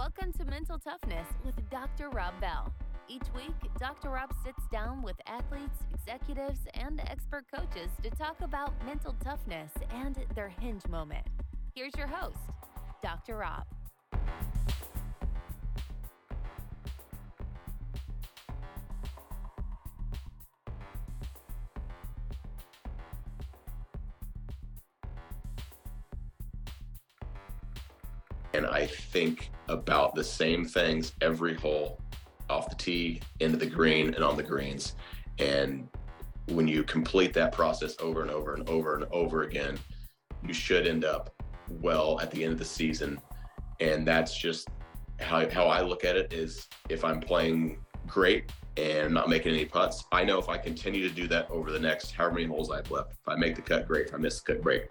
Welcome to Mental Toughness with Dr. Rob Bell. Each week, Dr. Rob sits down with athletes, executives, and expert coaches to talk about mental toughness and their hinge moment. Here's your host, Dr. Rob. and I think about the same things every hole off the tee, into the green, and on the greens. And when you complete that process over and over and over and over again, you should end up well at the end of the season. And that's just how, how I look at it is if I'm playing great and not making any putts, I know if I continue to do that over the next however many holes I've left, if I make the cut, great. If I miss the cut, great.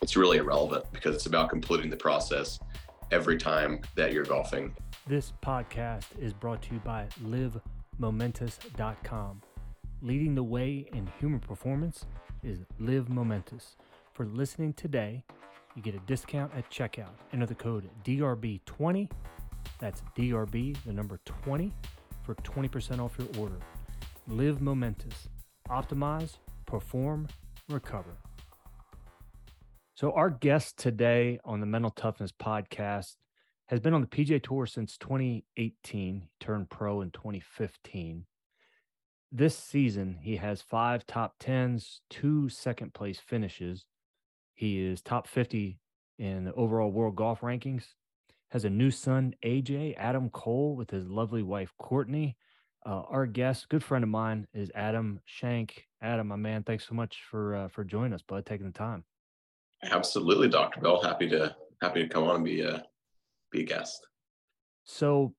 It's really irrelevant because it's about completing the process every time that you're golfing. This podcast is brought to you by LiveMomentous.com. Leading the way in human performance is Live Momentous. For listening today, you get a discount at checkout. Enter the code DRB20. That's DRB, the number 20, for 20% off your order. Live Momentous. Optimize, perform, recover. So, our guest today on the Mental Toughness podcast has been on the PGA Tour since 2018. He turned pro in 2015. This season, he has five top tens, two second place finishes. He is top 50 in the overall world golf rankings. Has a new son, AJ Adam Cole, with his lovely wife, Courtney. Uh, our guest, good friend of mine, is Adam Schenk. Adam, my man, thanks so much for uh, for joining us, bud, taking the time. Absolutely, Dr. Bell. Happy to happy to come on and be a be a guest. So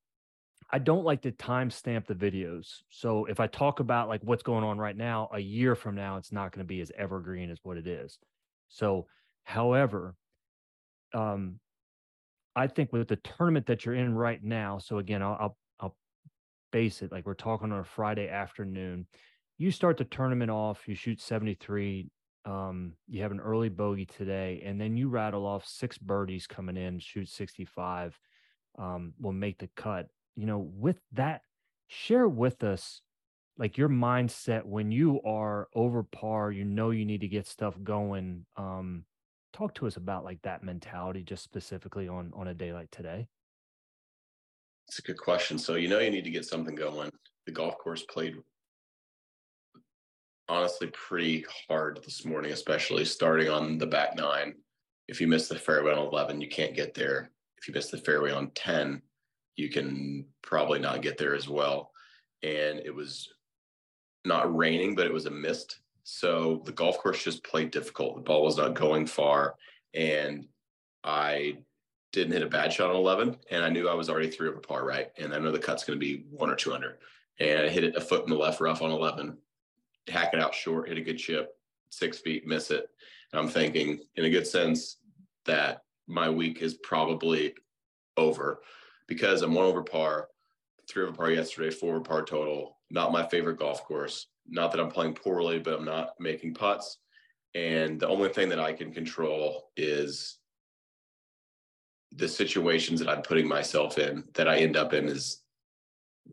I don't like to timestamp the videos. So if I talk about like what's going on right now, a year from now, it's not going to be as evergreen as what it is. So, however, um, I think with the tournament that you're in right now, so again, I'll, I'll, I'll base it like we're talking on a Friday afternoon. You start the tournament off, you shoot 73, um, you have an early bogey today, and then you rattle off six birdies coming in, shoot 65, um, will make the cut. You know, with that, share with us like your mindset when you are over par, you know you need to get stuff going. Um, talk to us about like that mentality just specifically on on a day like today. It's a good question. So you know you need to get something going. The golf course played honestly pretty hard this morning, especially starting on the back nine. If you miss the fairway on 11, you can't get there. If you miss the fairway on 10, you can probably not get there as well. And it was not raining, but it was a mist. So the golf course just played difficult. The ball was not going far. And I didn't hit a bad shot on 11. And I knew I was already three over par, right? And I know the cut's going to be one or two under. And I hit it a foot in the left rough on 11 hack it out short, hit a good chip, six feet, miss it. And I'm thinking, in a good sense, that my week is probably over because I'm one over par, three over par yesterday, four over par total. Not my favorite golf course. Not that I'm playing poorly, but I'm not making putts. And the only thing that I can control is the situations that I'm putting myself in that I end up in is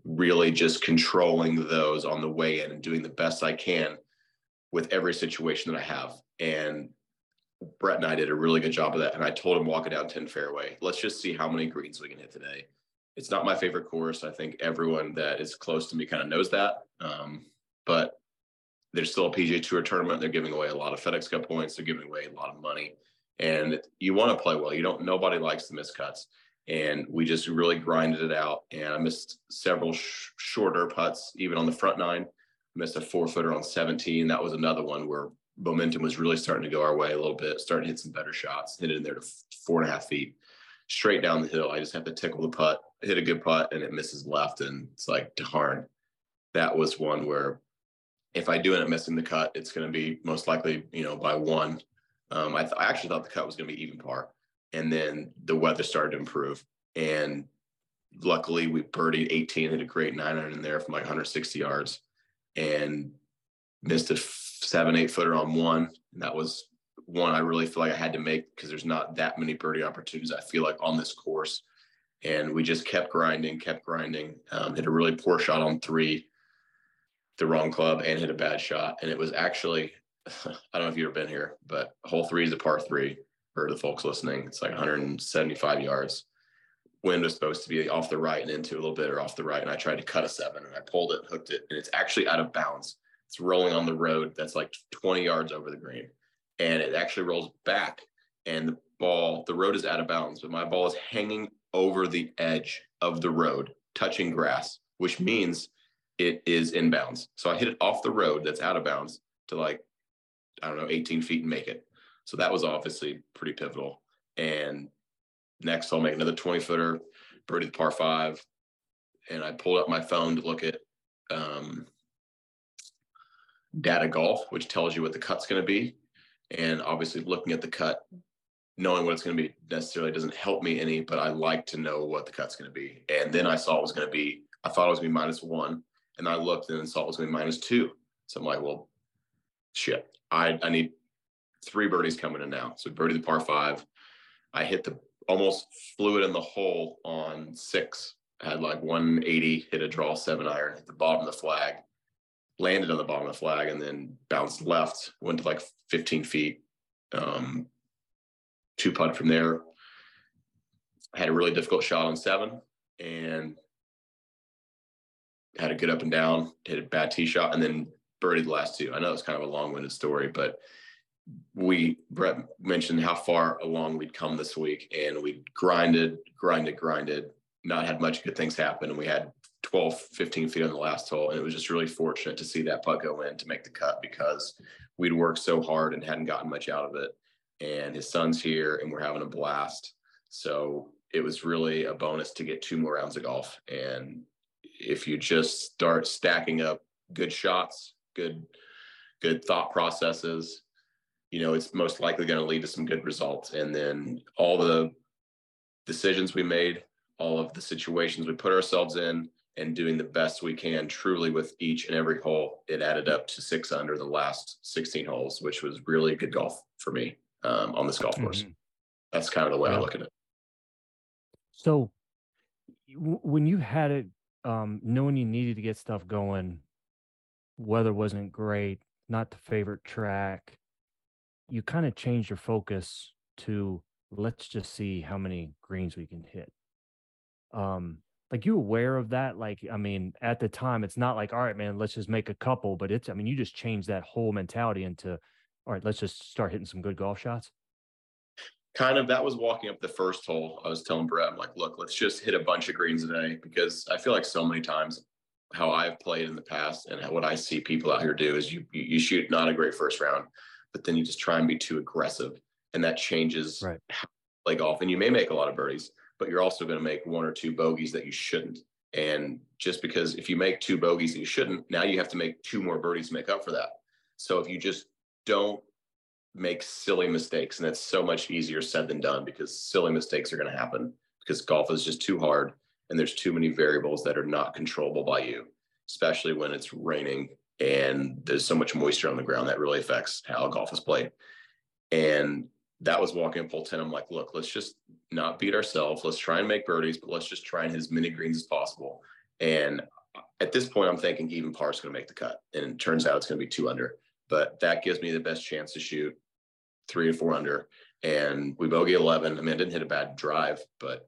really just controlling those on the way in and doing the best I can with every situation that I have. And Brett and I did a really good job of that. And I told him walking down 10 fairway, let's just see how many greens we can hit today. It's not my favorite course. I think everyone that is close to me kind of knows that. Um, but there's still a PGA Tour tournament. They're giving away a lot of FedEx Cup points. They're giving away a lot of money, and you want to play well. You don't. Nobody likes the miss cuts and we just really grinded it out. And I missed several sh- shorter putts, even on the front nine. I missed a four footer on 17. That was another one where momentum was really starting to go our way a little bit, starting to hit some better shots, hit it in there to four and a half feet straight down the hill. I just have to tickle the putt, hit a good putt, and it misses left. And it's like, darn, that was one where if I do end up missing the cut, it's going to be most likely, you know, by one. Um, I, th- I actually thought the cut was going to be even par and then the weather started to improve. And luckily, we birdied 18, hit a great nine iron in there from like 160 yards, and missed a seven, eight footer on one. And that was one I really feel like I had to make because there's not that many birdie opportunities. I feel like on this course, and we just kept grinding, kept grinding. Um, hit a really poor shot on three, the wrong club, and hit a bad shot. And it was actually, I don't know if you've ever been here, but hole three is a par three for the folks listening. It's like 175 yards. Wind was supposed to be off the right and into a little bit or off the right. And I tried to cut a seven and I pulled it, hooked it, and it's actually out of bounds. It's rolling on the road that's like 20 yards over the green. And it actually rolls back and the ball, the road is out of bounds, but my ball is hanging over the edge of the road, touching grass, which means it is inbounds. So I hit it off the road that's out of bounds to like, I don't know, 18 feet and make it. So that was obviously pretty pivotal. And next, I'll make another 20 footer, birdie the par five. And I pulled up my phone to look at um, data golf, which tells you what the cut's going to be. And obviously, looking at the cut knowing what it's going to be necessarily doesn't help me any, but I like to know what the cut's going to be. And then I saw it was going to be, I thought it was going to be minus one. And I looked and saw it was going to be minus two. So I'm like, well, shit, I, I need three birdies coming in now. So birdie the par five. I hit the almost flew it in the hole on six. I had like 180, hit a draw seven iron, hit the bottom of the flag, landed on the bottom of the flag, and then bounced left, went to like 15 feet. Um, two putt from there. I had a really difficult shot on seven and had a good up and down, hit a bad tee shot, and then birdied the last two. I know it's kind of a long winded story, but we, Brett mentioned how far along we'd come this week and we grinded, grinded, grinded, not had much good things happen. And we had 12, 15 feet on the last hole. And it was just really fortunate to see that putt go in to make the cut because we'd worked so hard and hadn't gotten much out of it and his son's here and we're having a blast. So it was really a bonus to get two more rounds of golf. And if you just start stacking up good shots, good, good thought processes, you know, it's most likely going to lead to some good results. And then all the decisions we made, all of the situations we put ourselves in, and doing the best we can truly with each and every hole, it added up to six under the last 16 holes, which was really good golf for me um, on this golf course. Mm-hmm. That's kind of the way yeah. I look at it. So, w- when you had it, um, knowing you needed to get stuff going, weather wasn't great, not the favorite track, you kind of change your focus to let's just see how many greens we can hit. Um, like you aware of that? Like, I mean, at the time, it's not like, all right, man, let's just make a couple, but it's, I mean, you just change that whole mentality into all right, let's just start hitting some good golf shots? Kind of that was walking up the first hole. I was telling Brett, I'm like, look, let's just hit a bunch of greens today because I feel like so many times how I've played in the past and what I see people out here do is you you shoot not a great first round, but then you just try and be too aggressive, and that changes right. how you play golf. And you may make a lot of birdies, but you're also going to make one or two bogeys that you shouldn't. And just because if you make two bogeys that you shouldn't, now you have to make two more birdies to make up for that. So if you just don't make silly mistakes. And that's so much easier said than done because silly mistakes are going to happen because golf is just too hard and there's too many variables that are not controllable by you, especially when it's raining and there's so much moisture on the ground that really affects how golf is played. And that was walking up hole 10. I'm like, look, let's just not beat ourselves. Let's try and make birdies, but let's just try and hit as many greens as possible. And at this point, I'm thinking even par is going to make the cut. And it turns out it's going to be two under but that gives me the best chance to shoot three or four under. And we bogey 11. I mean, I didn't hit a bad drive, but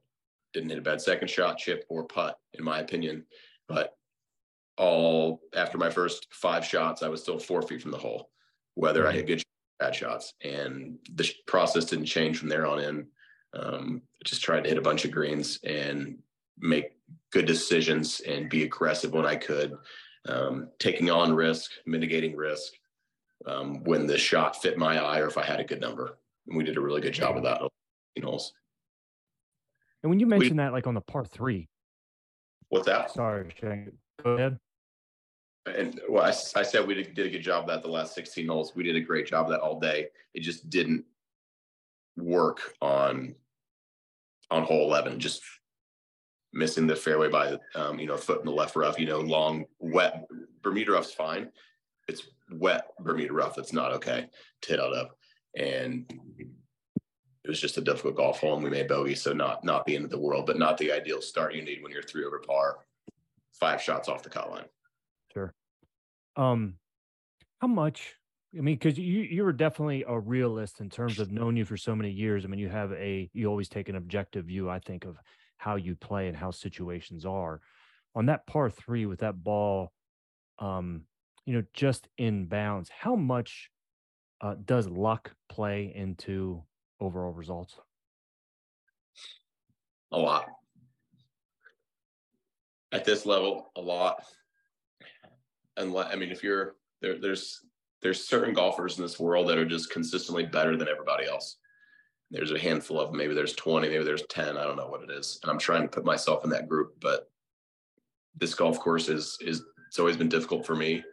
didn't hit a bad second shot, chip, or putt, in my opinion. But all after my first five shots, I was still four feet from the hole, whether I hit good bad shots. And the process didn't change from there on in. Um, just tried to hit a bunch of greens and make good decisions and be aggressive when I could, um, taking on risk, mitigating risk, um, when the shot fit my eye or if I had a good number. And we did a really good job of that. You know. And when you mentioned we, that, like on the par three, what's that? Sorry, go ahead. And well, I, I said we did, a good job of that the last 16 holes. We did a great job of that all day. It just didn't work on on hole 11. Just missing the fairway by um, you know a foot in the left rough. You know, long wet Bermuda rough's fine. It's wet Bermuda rough that's not okay to hit out of. And it was just a difficult golf hole and we made bogey. So not not the end of the world, but not the ideal start you need when you're three over par, five shots off the cut line. Sure. Um, how much? I mean, because you you were definitely a realist in terms of knowing you for so many years. I mean, you have a you always take an objective view. I think of how you play and how situations are. On that par three with that ball, um, you know, just in bounds, how much uh, does luck play into overall results? A lot. At this level, a lot. And I mean, if you're there, there's there's certain golfers in this world that are just consistently better than everybody else. There's a handful of them. Maybe there's 20, maybe there's 10. I don't know what it is. And I'm trying to put myself in that group, but this golf course is is it's always been difficult for me.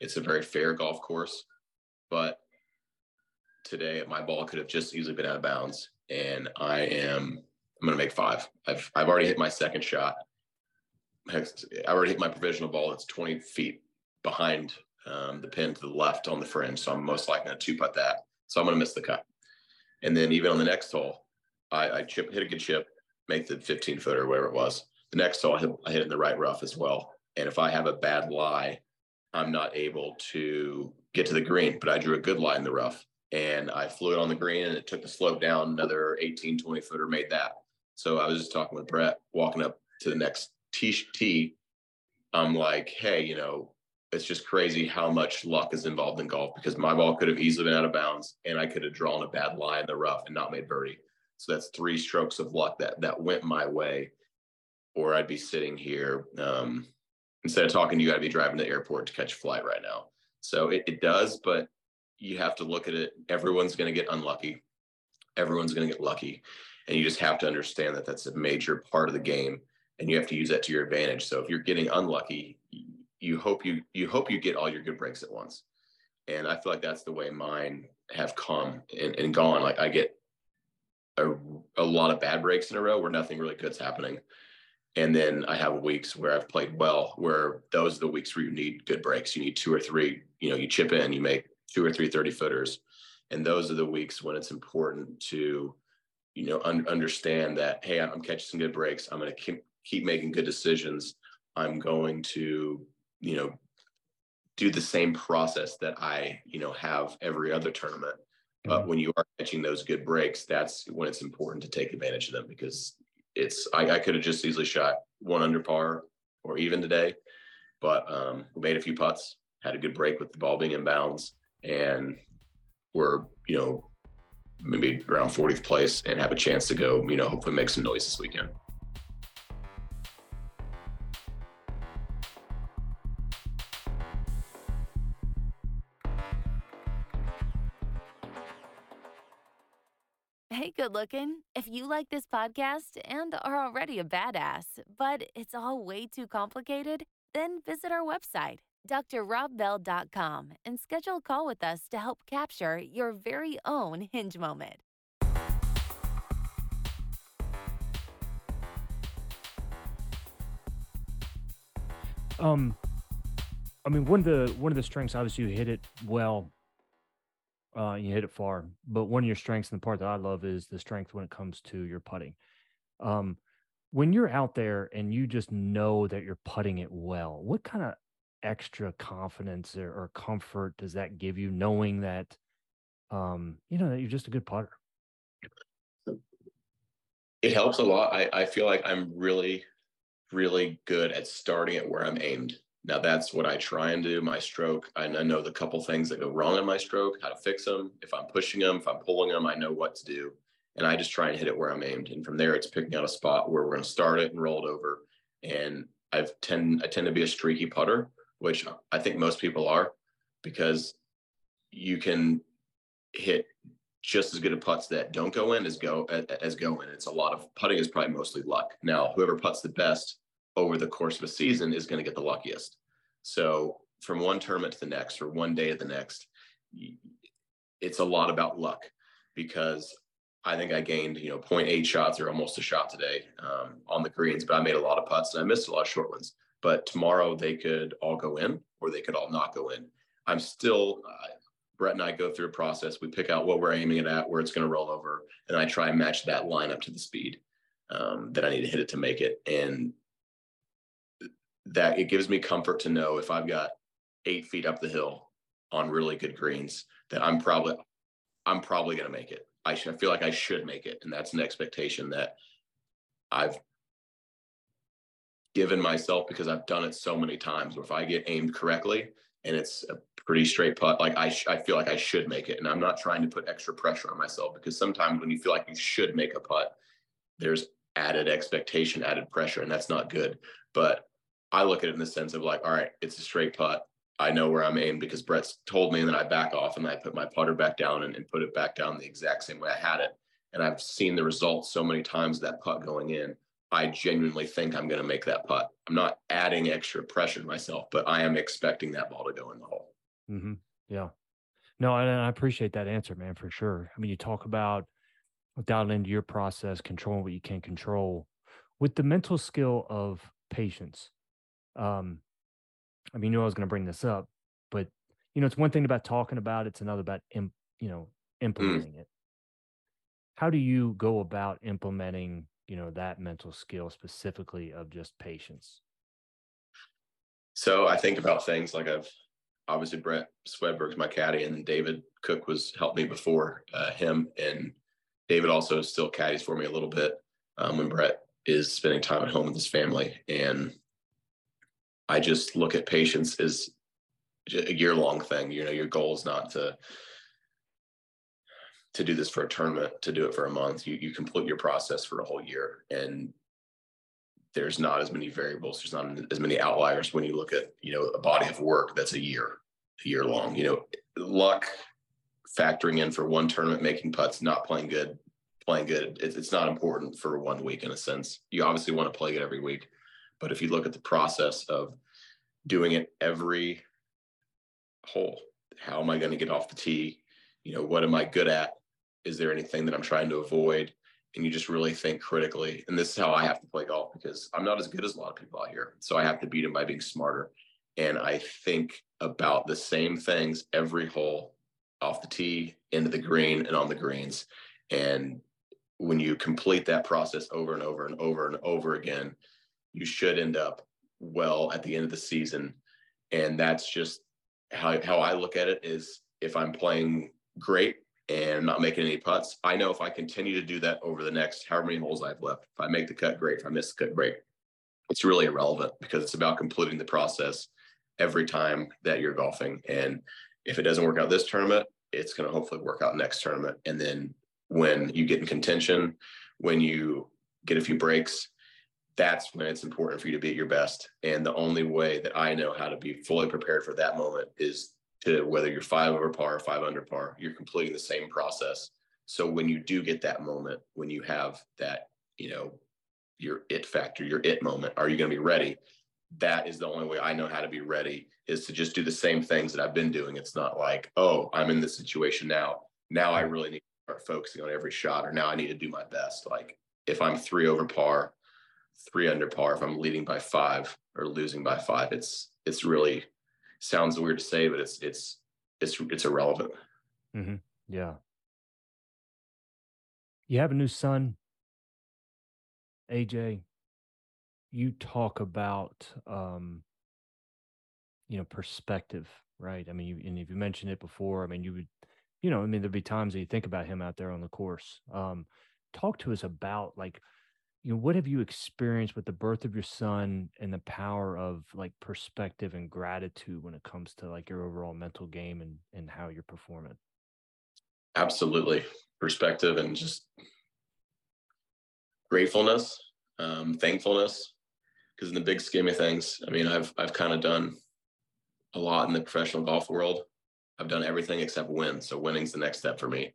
It's a very fair golf course, but today my ball could have just easily been out of bounds and I am I'm going to make five. I've I've already hit my second shot. I already hit my provisional ball. It's 20 feet behind um, the pin to the left on the fringe, so I'm most likely going to two putt that. So I'm going to miss the cut. And then even on the next hole, I, I chip hit a good chip, make the 15 footer, whatever it was. The next hole, I hit, I hit in the right rough as well. And if I have a bad lie, I'm not able to get to the green. But I drew a good lie in the rough, and I flew it on the green and it took the slope down another 18, 20 footer, made that. So I was just talking with Brett, walking up to the next tee. I'm like, hey, you know, it's just crazy how much luck is involved in golf because my ball could have easily been out of bounds and I could have drawn a bad lie in the rough and not made birdie. So that's three strokes of luck that that went my way, or I'd be sitting here um, instead of talking to you. I'd be driving to the airport to catch a flight right now. So it, it does, but you have to look at it. Everyone's going to get unlucky. Everyone's going to get lucky. And you just have to understand that that's a major part of the game and you have to use that to your advantage. So if you're getting unlucky, you hope you, you hope you get all your good breaks at once. And I feel like that's the way mine have come and, and gone. Like I get a, a lot of bad breaks in a row where nothing really good's happening. And then I have weeks where I've played well, where those are the weeks where you need good breaks. You need two or three, you know, you chip in, you make two or three 30 footers. And those are the weeks when it's important to, you know, un- understand that, hey, I'm catching some good breaks. I'm going to keep, keep making good decisions. I'm going to, you know, do the same process that I, you know, have every other tournament. But mm-hmm. when you are catching those good breaks, that's when it's important to take advantage of them because it's I, I could have just easily shot one under par or even today, but um, we made a few putts, had a good break with the ball being in bounds, and we're you know maybe around 40th place and have a chance to go you know hopefully make some noise this weekend looking. If you like this podcast and are already a badass, but it's all way too complicated, then visit our website drrobbell.com and schedule a call with us to help capture your very own hinge moment. Um, I mean, one of the one of the strengths, obviously, you hit it well. Uh, you hit it far, but one of your strengths, and the part that I love, is the strength when it comes to your putting. Um, when you're out there and you just know that you're putting it well, what kind of extra confidence or, or comfort does that give you knowing that um you know that you're just a good putter? It helps a lot. I, I feel like i'm really really good at starting at where i'm aimed now that's what i try and do my stroke. I know the couple things that go wrong in my stroke how to fix them if i'm pushing them if i'm pulling them i know what to do. And i just try and hit it where i'm aimed. And from there it's picking out a spot where we're going to start it and roll it over. And i've tend i tend to be a streaky putter which I think most people are, because you can hit just as good of putts that don't go in as go as go in. It's a lot of putting is probably mostly luck. Now, whoever puts the best over the course of a season is going to get the luckiest. So from one tournament to the next, or one day to the next, it's a lot about luck because I think I gained, you know, 0.8 shots or almost a shot today um, on the greens, but I made a lot of putts and I missed a lot of short ones but tomorrow they could all go in or they could all not go in. I'm still, uh, Brett and I go through a process. We pick out what we're aiming it at, where it's going to roll over, and I try and match that line up to the speed um, that I need to hit it to make it. And that it gives me comfort to know if I've got eight feet up the hill on really good greens, that I'm probably I'm probably going to make it. I, should, I feel like I should make it, and that's an expectation that I've given myself because I've done it so many times. Where if I get aimed correctly and it's a pretty straight putt, like I, sh- I feel like I should make it, and I'm not trying to put extra pressure on myself because sometimes when you feel like you should make a putt, there's added expectation, added pressure, and that's not good. But I look at it in the sense of like, all right, it's a straight putt. I know where I'm aimed because Brett's told me, and then I back off and I put my putter back down and, and put it back down the exact same way I had it. And I've seen the results so many times that putt going in. I genuinely think I'm going to make that putt. I'm not adding extra pressure to myself, but I am expecting that ball to go in the hole. Mm-hmm. Yeah. No, and I appreciate that answer, man, for sure. I mean, you talk about dialing into your process, controlling what you can control with the mental skill of patience. Um, I mean, you know, I was going to bring this up, but you know, it's one thing about talking about it, it's another about, you know, mm. implementing mm. it. How do you go about implementing, you know, that mental skill specifically of just patience? So I think about things like I've obviously Brett Swedberg's my caddy, and David Cook was helped me before uh, him, and David also still caddies for me a little bit um, when Brett is spending time at home with his family, and I just look at patience as a year long thing. You know, your goal is not to to do this for a tournament, to do it for a month. You you complete your process for a whole year, and there's not as many variables. There's not as many outliers when you look at you know a body of work that's a year, a year long. You know, luck factoring in for one tournament, making putts, not playing good, playing good. It's, it's not important for one week in a sense. You obviously want to play good every week, but if you look at the process of doing it every hole, how am I going to get off the tee? You know, what am I good at? Is there anything that I'm trying to avoid? And you just really think critically. And this is how I have to play golf because I'm not as good as a lot of people out here. So I have to beat them by being smarter. And I think about the same things every hole off the tee, into the green, and on the greens. And when you complete that process over and over and over and over again, you should end up well at the end of the season. And that's just how, how I look at it is if I'm playing great and not making any putts, I know if I continue to do that over the next however many holes I've left, if I make the cut, great. If I miss the cut, great. It's really irrelevant because it's about completing the process every time that you're golfing. And if it doesn't work out this tournament, it's going to hopefully work out next tournament. And then when you get in contention, when you get a few breaks, that's when it's important for you to be at your best. And the only way that I know how to be fully prepared for that moment is to whether you're five over par or five under par, you're completing the same process. So when you do get that moment, when you have that, you know, your it factor, your it moment, are you going to be ready? That is the only way I know how to be ready is to just do the same things that I've been doing. It's not like, oh, I'm in this situation now. Now I really need to start focusing on every shot, or now I need to do my best. Like if I'm three over par, three under par if I'm leading by five or losing by five. It's it's really sounds weird to say, but it's it's it's it's irrelevant. Mm-hmm. Yeah. You have a new son, AJ. You talk about um, you know perspective, right? I mean, you, and if you mentioned it before, I mean, you would, you know, I mean, there'd be times that you think about him out there on the course. Um, talk to us about like you know what have you experienced with the birth of your son and the power of like perspective and gratitude when it comes to like your overall mental game and and how you're performing? Absolutely. Perspective and just gratefulness um, thankfulness because in the big scheme of things i mean i've i've kind of done a lot in the professional golf world. I've done everything except win so winning's the next step for me.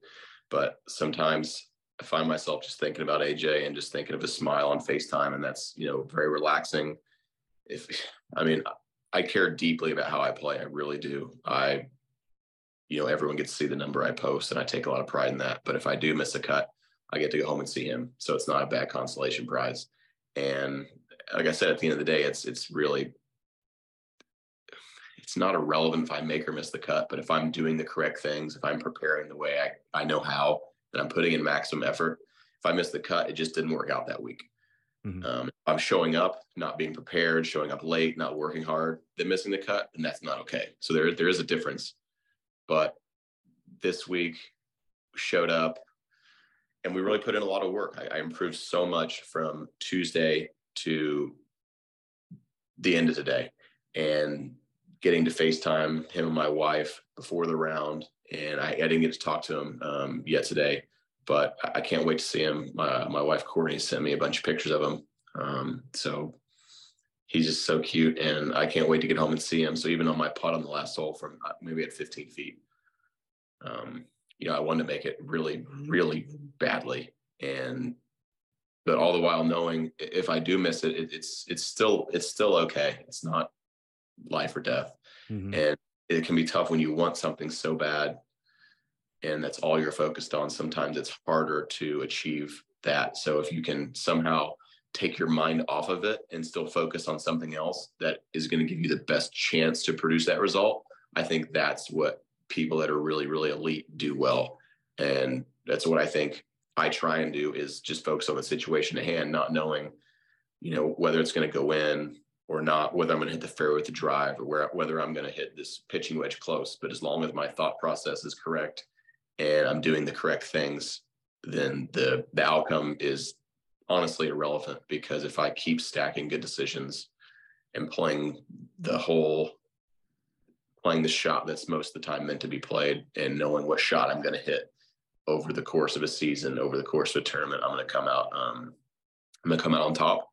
But sometimes I find myself just thinking about AJ and just thinking of his smile on FaceTime, and that's you know very relaxing. If I mean, I care deeply about how I play. I really do. I, you know, everyone gets to see the number I post, and I take a lot of pride in that. But if I do miss a cut, I get to go home and see him, so it's not a bad consolation prize. And like I said, at the end of the day, it's it's really it's not irrelevant if I make or miss the cut, but if I'm doing the correct things, if I'm preparing the way I, I know how, and I'm putting in maximum effort, if I miss the cut, it just didn't work out that week. Mm-hmm. Um, I'm showing up, not being prepared, showing up late, not working hard, then missing the cut, and that's not okay. So there, there is a difference. But this week showed up and we really put in a lot of work. I, I improved so much from Tuesday to the end of today and getting to FaceTime him and my wife before the round. And I, I didn't get to talk to him um, yet today, but I can't wait to see him. My, my wife Courtney sent me a bunch of pictures of him. Um, so he's just so cute, and I can't wait to get home and see him. So even on my putt on the last hole from uh, maybe at 15 feet, um, you know, I wanted to make it really, really badly, and but all the while knowing if I do miss it, it it's it's still it's still okay. It's not life or death, mm-hmm. and it can be tough when you want something so bad and that's all you're focused on. Sometimes it's harder to achieve that. So if you can somehow take your mind off of it and still focus on something else that is going to give you the best chance to produce that result i think that's what people that are really really elite do well. And that's what i think i try and do is just focus on the situation at hand not knowing you know whether it's going to go in or not whether i'm going to hit the fairway with the drive or where, whether i'm going to hit this pitching wedge close but as long as my thought process is correct and i'm doing the correct things then the the outcome is honestly irrelevant because if I keep stacking good decisions and playing the whole playing the shot that's most of the time meant to be played and knowing what shot I'm going to hit over the course of a season, over the course of a tournament, I'm going to come out. Um, I'm going to come out on top,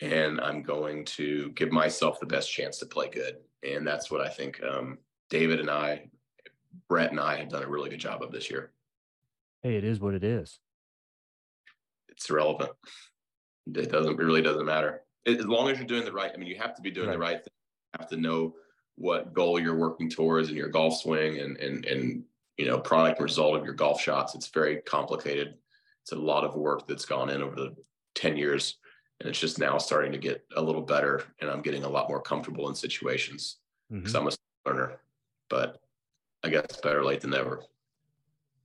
and I'm going to give myself the best chance to play good. And that's what I think um, David and I, Brett and I, have done a really good job of this year. Hey, it is what it is it's irrelevant. It doesn't it really doesn't matter. as long as you're doing the right, I mean, you have to be doing right. the right thing. You have to know what goal you're working towards in your golf swing and and and you know product result of your golf shots. It's very complicated. It's a lot of work that's gone in over the 10 years. And it's just now starting to get a little better. And I'm getting a lot more comfortable in situations because mm-hmm. I'm a learner. But I guess better late than never.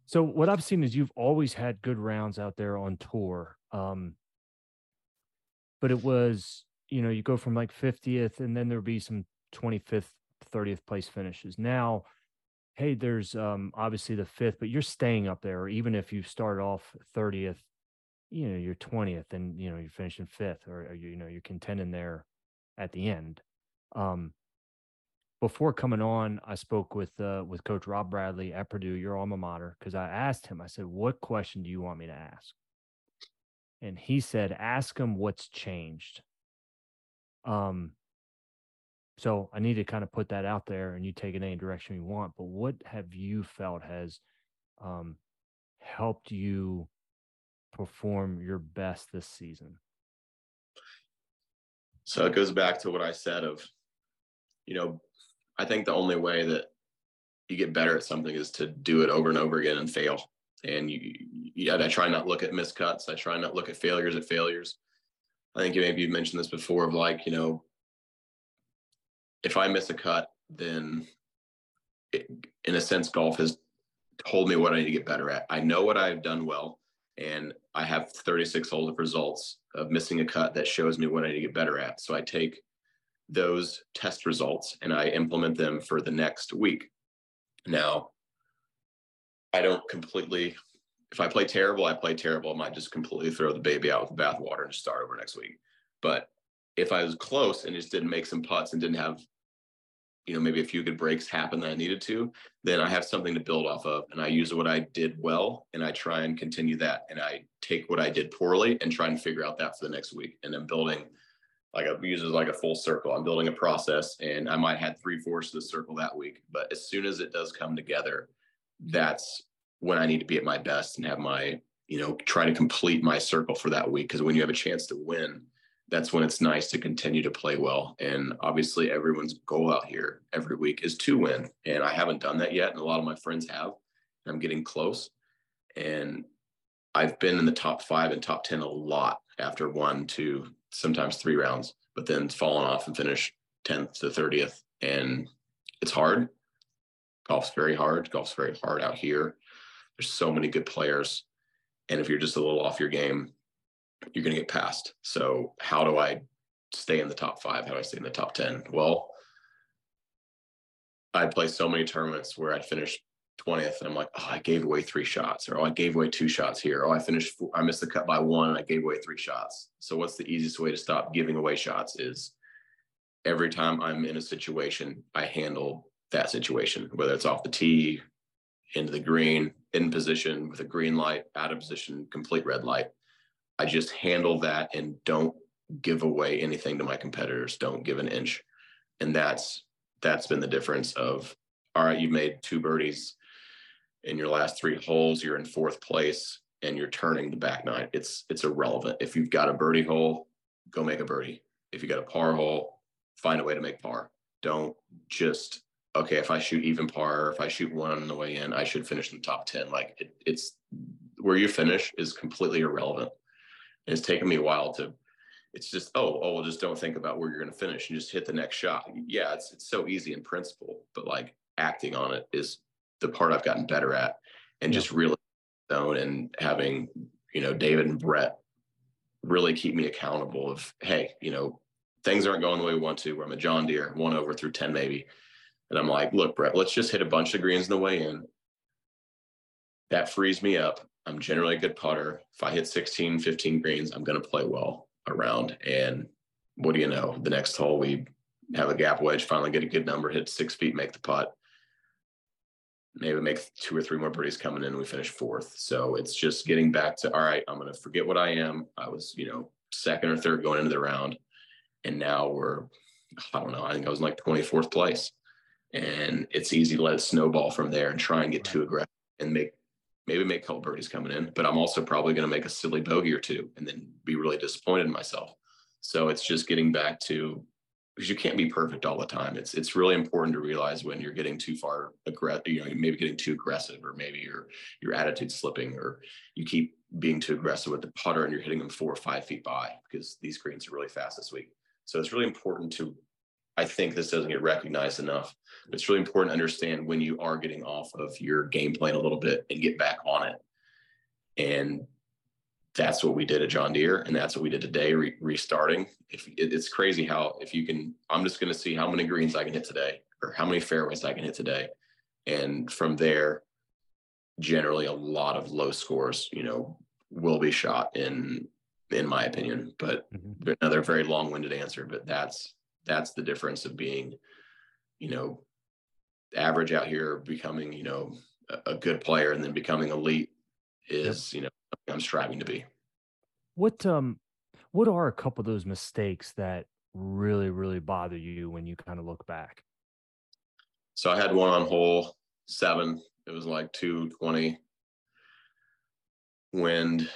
So what I've seen is you've always had good rounds out there on tour. Um, but it was, you know, you go from like 50th and then there'd be some 25th, 30th place finishes. Now, hey, there's um obviously the fifth, but you're staying up there, even if you start off 30th, you know, you're 20th and you know, you're finishing fifth or, or you, know, you're contending there at the end. Um, before coming on, I spoke with uh, with Coach Rob Bradley at Purdue, your alma mater, because I asked him. I said, "What question do you want me to ask?" And he said, "Ask him what's changed." Um. So I need to kind of put that out there, and you take it any direction you want. But what have you felt has um, helped you perform your best this season? So it goes back to what I said of, you know, I think the only way that you get better at something is to do it over and over again and fail. And you, yeah, I try not look at miscuts. I try not look at failures at failures. I think maybe you mentioned this before of like, you know, if I miss a cut, then it, in a sense, golf has told me what I need to get better at. I know what I've done well, and I have 36 holes of results of missing a cut that shows me what I need to get better at. So I take those test results and I implement them for the next week. Now, I don't completely, if I play terrible, I play terrible. I might just completely throw the baby out with the bathwater and start over next week. But if I was close and just didn't make some putts and didn't have, you know, maybe a few good breaks happen that I needed to, then I have something to build off of. And I use what I did well and I try and continue that. And I take what I did poorly and try and figure out that for the next week. And I'm building like a uses like a full circle. I'm building a process and I might had three fourths of the circle that week. But as soon as it does come together, that's when I need to be at my best and have my, you know, try to complete my circle for that week. Cause when you have a chance to win, that's when it's nice to continue to play well. And obviously everyone's goal out here every week is to win. And I haven't done that yet. And a lot of my friends have. I'm getting close. And I've been in the top five and top 10 a lot after one, two, sometimes three rounds, but then it's fallen off and finish 10th to 30th. And it's hard. Golf's very hard. Golf's very hard out here. There's so many good players. And if you're just a little off your game, you're going to get passed. So, how do I stay in the top five? How do I stay in the top 10? Well, I'd play so many tournaments where I'd finish 20th and I'm like, oh, I gave away three shots, or oh, I gave away two shots here. Oh, I finished, four, I missed the cut by one and I gave away three shots. So, what's the easiest way to stop giving away shots is every time I'm in a situation, I handle that situation, whether it's off the tee, into the green, in position with a green light, out of position, complete red light. I just handle that and don't give away anything to my competitors. Don't give an inch. And that's that's been the difference of all right, you've made two birdies in your last three holes, you're in fourth place and you're turning the back nine. It's it's irrelevant. If you've got a birdie hole, go make a birdie. If you got a par hole, find a way to make par. Don't just okay, if I shoot even par, if I shoot one on the way in, I should finish in the top 10. Like it, it's where you finish is completely irrelevant. And it's taken me a while to, it's just, oh, oh, well, just don't think about where you're going to finish and just hit the next shot. Yeah, it's, it's so easy in principle, but like acting on it is the part I've gotten better at and yeah. just really zone and having, you know, David and Brett really keep me accountable of, hey, you know, things aren't going the way we want to. where I'm a John Deere, one over through 10 maybe. And I'm like, look, Brett, let's just hit a bunch of greens in the way in. That frees me up. I'm generally a good putter. If I hit 16, 15 greens, I'm going to play well around. And what do you know? The next hole, we have a gap wedge, finally get a good number, hit six feet, make the putt. Maybe make two or three more birdies coming in, and we finish fourth. So it's just getting back to all right. I'm going to forget what I am. I was, you know, second or third going into the round, and now we're, I don't know. I think I was in like 24th place, and it's easy to let it snowball from there and try and get too aggressive and make maybe make a couple birdies coming in, but I'm also probably going to make a silly bogey or two and then be really disappointed in myself. So it's just getting back to because you can't be perfect all the time. It's it's really important to realize when you're getting too far aggressive, you know, maybe getting too aggressive, or maybe your your attitude slipping, or you keep being too aggressive with the putter and you're hitting them four or five feet by because these greens are really fast this week. So it's really important to I think this doesn't get recognized enough. It's really important to understand when you are getting off of your game plan a little bit and get back on it. And that's what we did at John Deere, and that's what we did today, re- restarting. If it, it's crazy how if you can, I'm just going to see how many greens I can hit today, or how many fairways I can hit today, and from there, generally a lot of low scores, you know, will be shot in in my opinion. But mm-hmm. another very long-winded answer, but that's that's the difference of being, you know, average out here, becoming, you know, a, a good player and then becoming elite is, yep. you know, I'm striving to be. What um what are a couple of those mistakes that really, really bother you when you kind of look back? So I had one on hole seven. It was like 220 wind.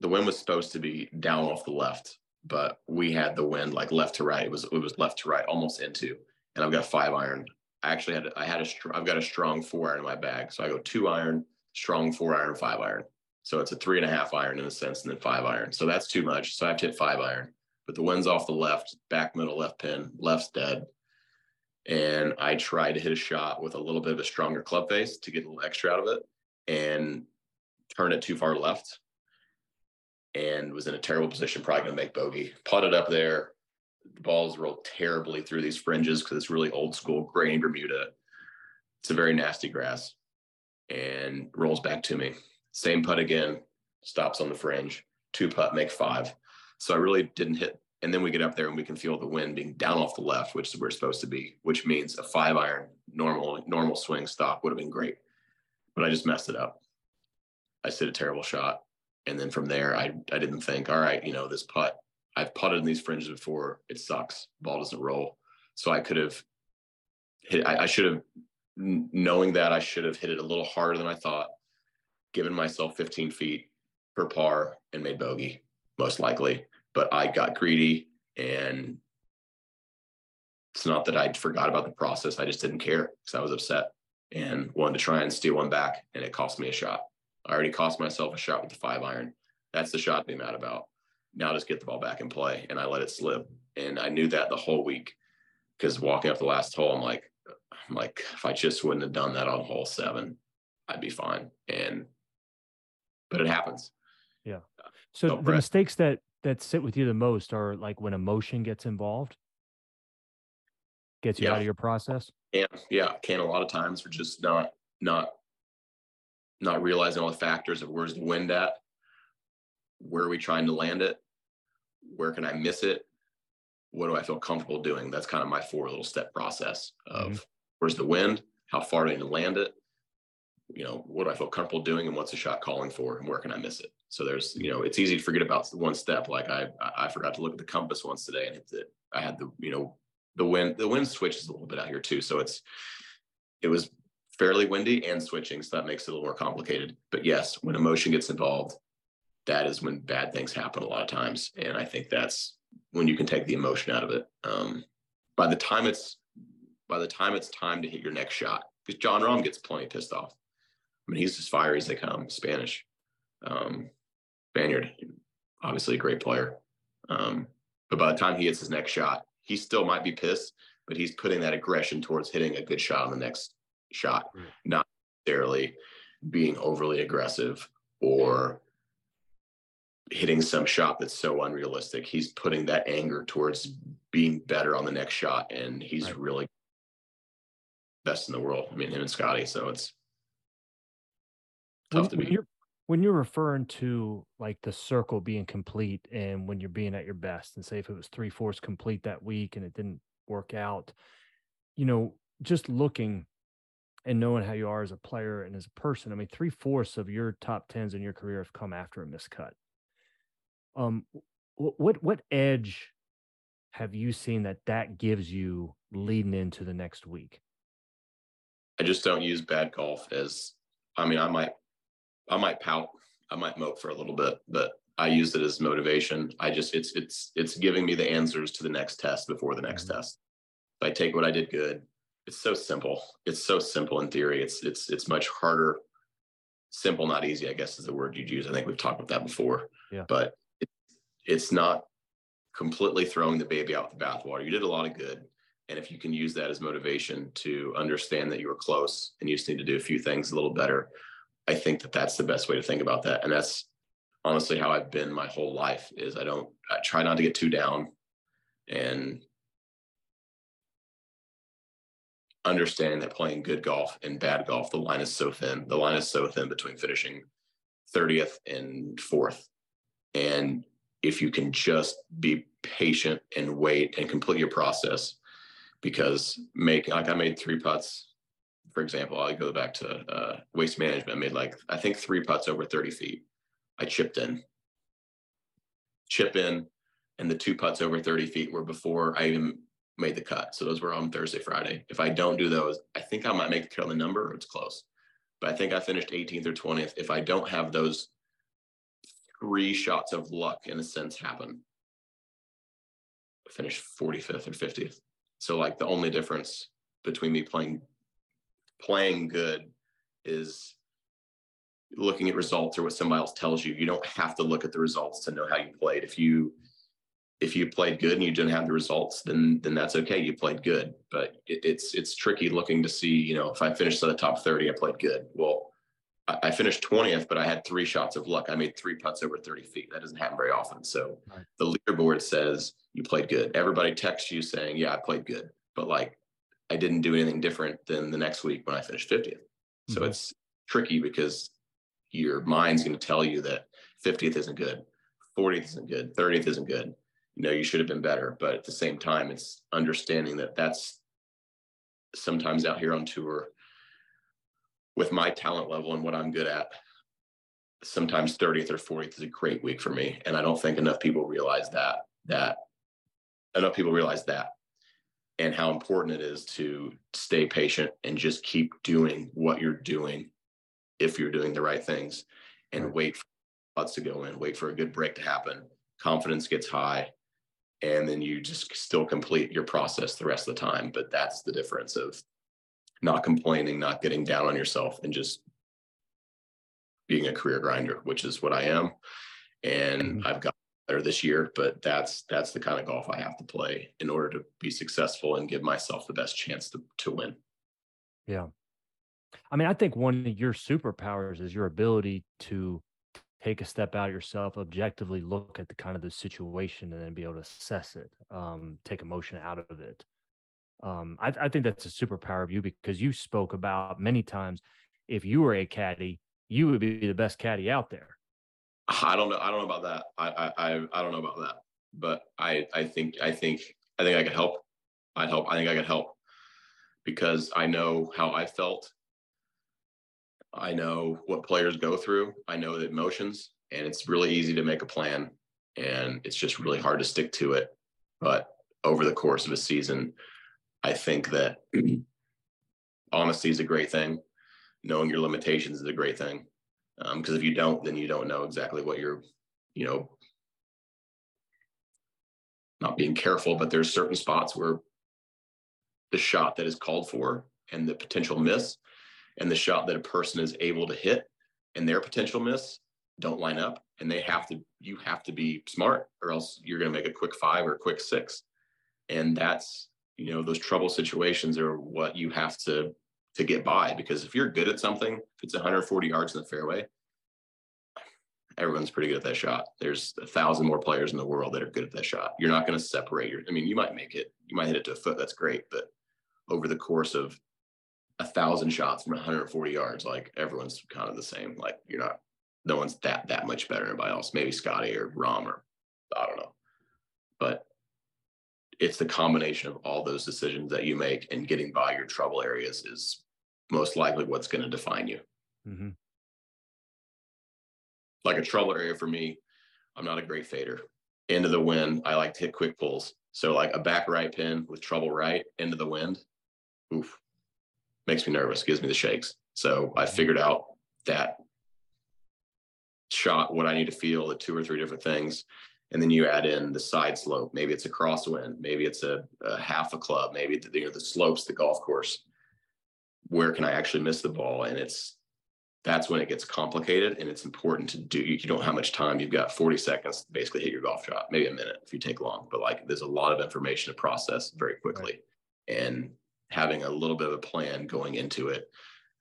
The wind was supposed to be down off the left but we had the wind like left to right. It was it was left to right, almost into. And I've got five iron. I actually had I had a I've got a strong four iron in my bag, so I go two iron, strong four iron, five iron. So it's a three and a half iron in a sense, and then five iron. So that's too much. So I have to hit five iron. But the wind's off the left, back middle left pin, left's dead. And I try to hit a shot with a little bit of a stronger club face to get a little extra out of it and turn it too far left and was in a terrible position, probably going to make bogey. Putted up there. The balls rolled terribly through these fringes because it's really old school grain Bermuda. It's a very nasty grass and rolls back to me. Same putt again, stops on the fringe. Two putt, make five. So I really didn't hit. And then we get up there and we can feel the wind being down off the left, which is where it's supposed to be, which means a five iron normal normal swing stop would have been great. But I just messed it up. I hit a terrible shot and then from there, I I didn't think, all right, you know, this putt. I've putted in these fringes before. It sucks. Ball doesn't roll. So I could have hit. I, I should have, knowing that I should have hit it a little harder than I thought. Given myself 15 feet per par and made bogey, most likely. But I got greedy and it's not that I forgot about the process. I just didn't care because I was upset and wanted to try and steal one back, and it cost me a shot. I already cost myself a shot with the five iron. That's the shot to be mad about. Now just get the ball back in play. And I let it slip. And I knew that the whole week. because walking up the last hole, I'm like, I'm like, if I just wouldn't have done that on hole seven, I'd be fine. And but it happens. Yeah. Uh, so Don't the press. mistakes that that sit with you the most are like when emotion gets involved, gets you Yeah. out of your process. And yeah, can a lot of times we're just not not not realizing all the factors of where's the wind at, where are we trying to land it, where can I miss it, what do I feel comfortable doing? That's kind of my four little step process of mm-hmm. where's the wind, how far do I need to land it, you know, what do I feel comfortable doing, and what's the shot calling for, and where can I miss it? So there's, you know, it's easy to forget about one step. Like I, I forgot to look at the compass once today, and the, I had the, you know, the wind, the wind switches a little bit out here too. So it's, it was fairly windy and switching, so that makes it a little more complicated. But yes, when emotion gets involved, that is when bad things happen a lot of times, and I think that's when you can take the emotion out of it. Um, by the time it's, by the time it's time to hit your next shot, because Jon Rahm gets plenty pissed off. I mean, he's as fiery as they come. Spanish, um, Spaniard, obviously a great player. Um, but by the time he hits his next shot, he still might be pissed, but he's putting that aggression towards hitting a good shot on the next shot, Right. not necessarily being overly aggressive or hitting some shot that's so unrealistic. He's putting that anger towards being better on the next shot, and he's Right. really best in the world. I mean, him and Scottie. So it's when, tough to when you're when you're referring to like the circle being complete and when you're being at your best and say if it was three fourths complete that week and it didn't work out you know just looking and knowing how you are as a player and as a person i mean three fourths of your top tens in your career have come after a miscut um what what edge have you seen that that gives you leading into the next week I just don't use bad golf as I mean, I might I might pout, I might mope for a little bit, but I use it as motivation. I just it's it's it's giving me the answers to the next test before the next Mhm. test. If I take what I did good. It's so simple. It's so simple in theory. It's it's it's much harder. Simple, not easy, I guess is the word you'd use. I think we've talked about that before. Yeah. But it, it's not completely throwing the baby out with the bathwater. You did a lot of good. And if you can use that as motivation to understand that you were close and you just need to do a few things a little better, I think that that's the best way to think about that. And that's honestly how I've been my whole life is I don't, I try not to get too down and understanding that playing good golf and bad golf, the line is so thin. The line is so thin between finishing 30th and fourth. And if you can just be patient and wait and complete your process, because make like I made three putts, for example, I go back to uh, waste management. I made like I think three putts over 30 feet. I chipped in, chip in, and the two putts over 30 feet were before I even made the cut. So those were on Thursday, Friday. If I don't do those, I think I might make the cut on the number it's close. But I think I finished 18th or 20th. If I don't have those three shots of luck in a sense happen, I finished 45th or 50th. So like the only difference between me playing playing good is looking at results or what somebody else tells you. You don't have to look at the results to know how you played. If you if you played good and you didn't have the results, then then that's okay. You played good, but it, it's it's tricky looking to see. You know, if I finished at the top thirty, I played good. Well, I, I finished twentieth, but I had three shots of luck. I made three putts over thirty feet. That doesn't happen very often. So Right. the leaderboard says you played good. Everybody texts you saying, "Yeah, I played good," but like I didn't do anything different than the next week when I finished 50th. So Mhm. it's tricky because your mind's going to tell you that 50th isn't good, 40th isn't good, 30th isn't good. You know, you should have been better. But at the same time, it's understanding that that's sometimes out here on tour with my talent level and what I'm good at. Sometimes 30th or 40th is a great week for me. And I don't think enough people realize that, that enough people realize that and how important it is to stay patient and just keep doing what you're doing if you're doing the right things and wait for putts to go in, wait for a good break to happen. Confidence gets high, and then you just still complete your process the rest of the time. But that's the difference of not complaining, not getting down on yourself, and just being a career grinder, which is what I am. And Mhm. I've got better this year, but that's that's the kind of golf I have to play in order to be successful and give myself the best chance to to win. Yeah. I mean, I think one of your superpowers is your ability to take a step out yourself, objectively look at the kind of the situation, and then be able to assess it, um, take emotion out of it. Um, I, I think that's a superpower of you because you spoke about many times if you were a caddy, you would be the best caddy out there. I don't know. I don't know about that. I I I don't know about that. But I I think I think I think I could help. I'd help. I think I could help because I know how I felt. I know what players go through. I know the emotions, and it's really easy to make a plan, and it's just really hard to stick to it. But over the course of a season, I think that honesty is a great thing. Knowing your limitations is a great thing. Because um, if you don't, then you don't know exactly what you're, you know, not being careful, but there's certain spots where the shot that is called for and the potential miss and the shot that a person is able to hit and their potential miss don't line up and they have to you have to be smart or else you're going to make a quick five or a quick six. And that's you know those trouble situations are what you have to to get by because if you're good at something if it's 140 yards in the fairway everyone's pretty good at that shot. There's a thousand more players in the world that are good at that shot. You're not going to separate your i mean you might make it you might hit it to a foot that's great but over the course of a thousand shots from 140 yards like everyone's kind of the same like you're not no one's that that much better than anybody else maybe scottie or Rahm or i don't know but it's the combination of all those decisions that you make and getting by your trouble areas is most likely what's going to define you. Mm-hmm. Like a trouble area for me, I'm not a great fader. Into the wind, I like to hit quick pulls. So like a back right pin with trouble right into the wind, oof, makes me nervous, gives me the shakes. So I mm-hmm. figured out that shot, what I need to feel, the two or three different things and then you add in the side slope. Maybe it's a crosswind. Maybe it's a, a half a club. Maybe the, you know, the slopes, the golf course. Where can I actually miss the ball? And it's that's when it gets complicated, and it's important to do. You don't have much time. You've got 40 seconds to basically hit your golf shot, maybe a minute if you take long. But like, there's a lot of information to process very quickly, right. and having a little bit of a plan going into it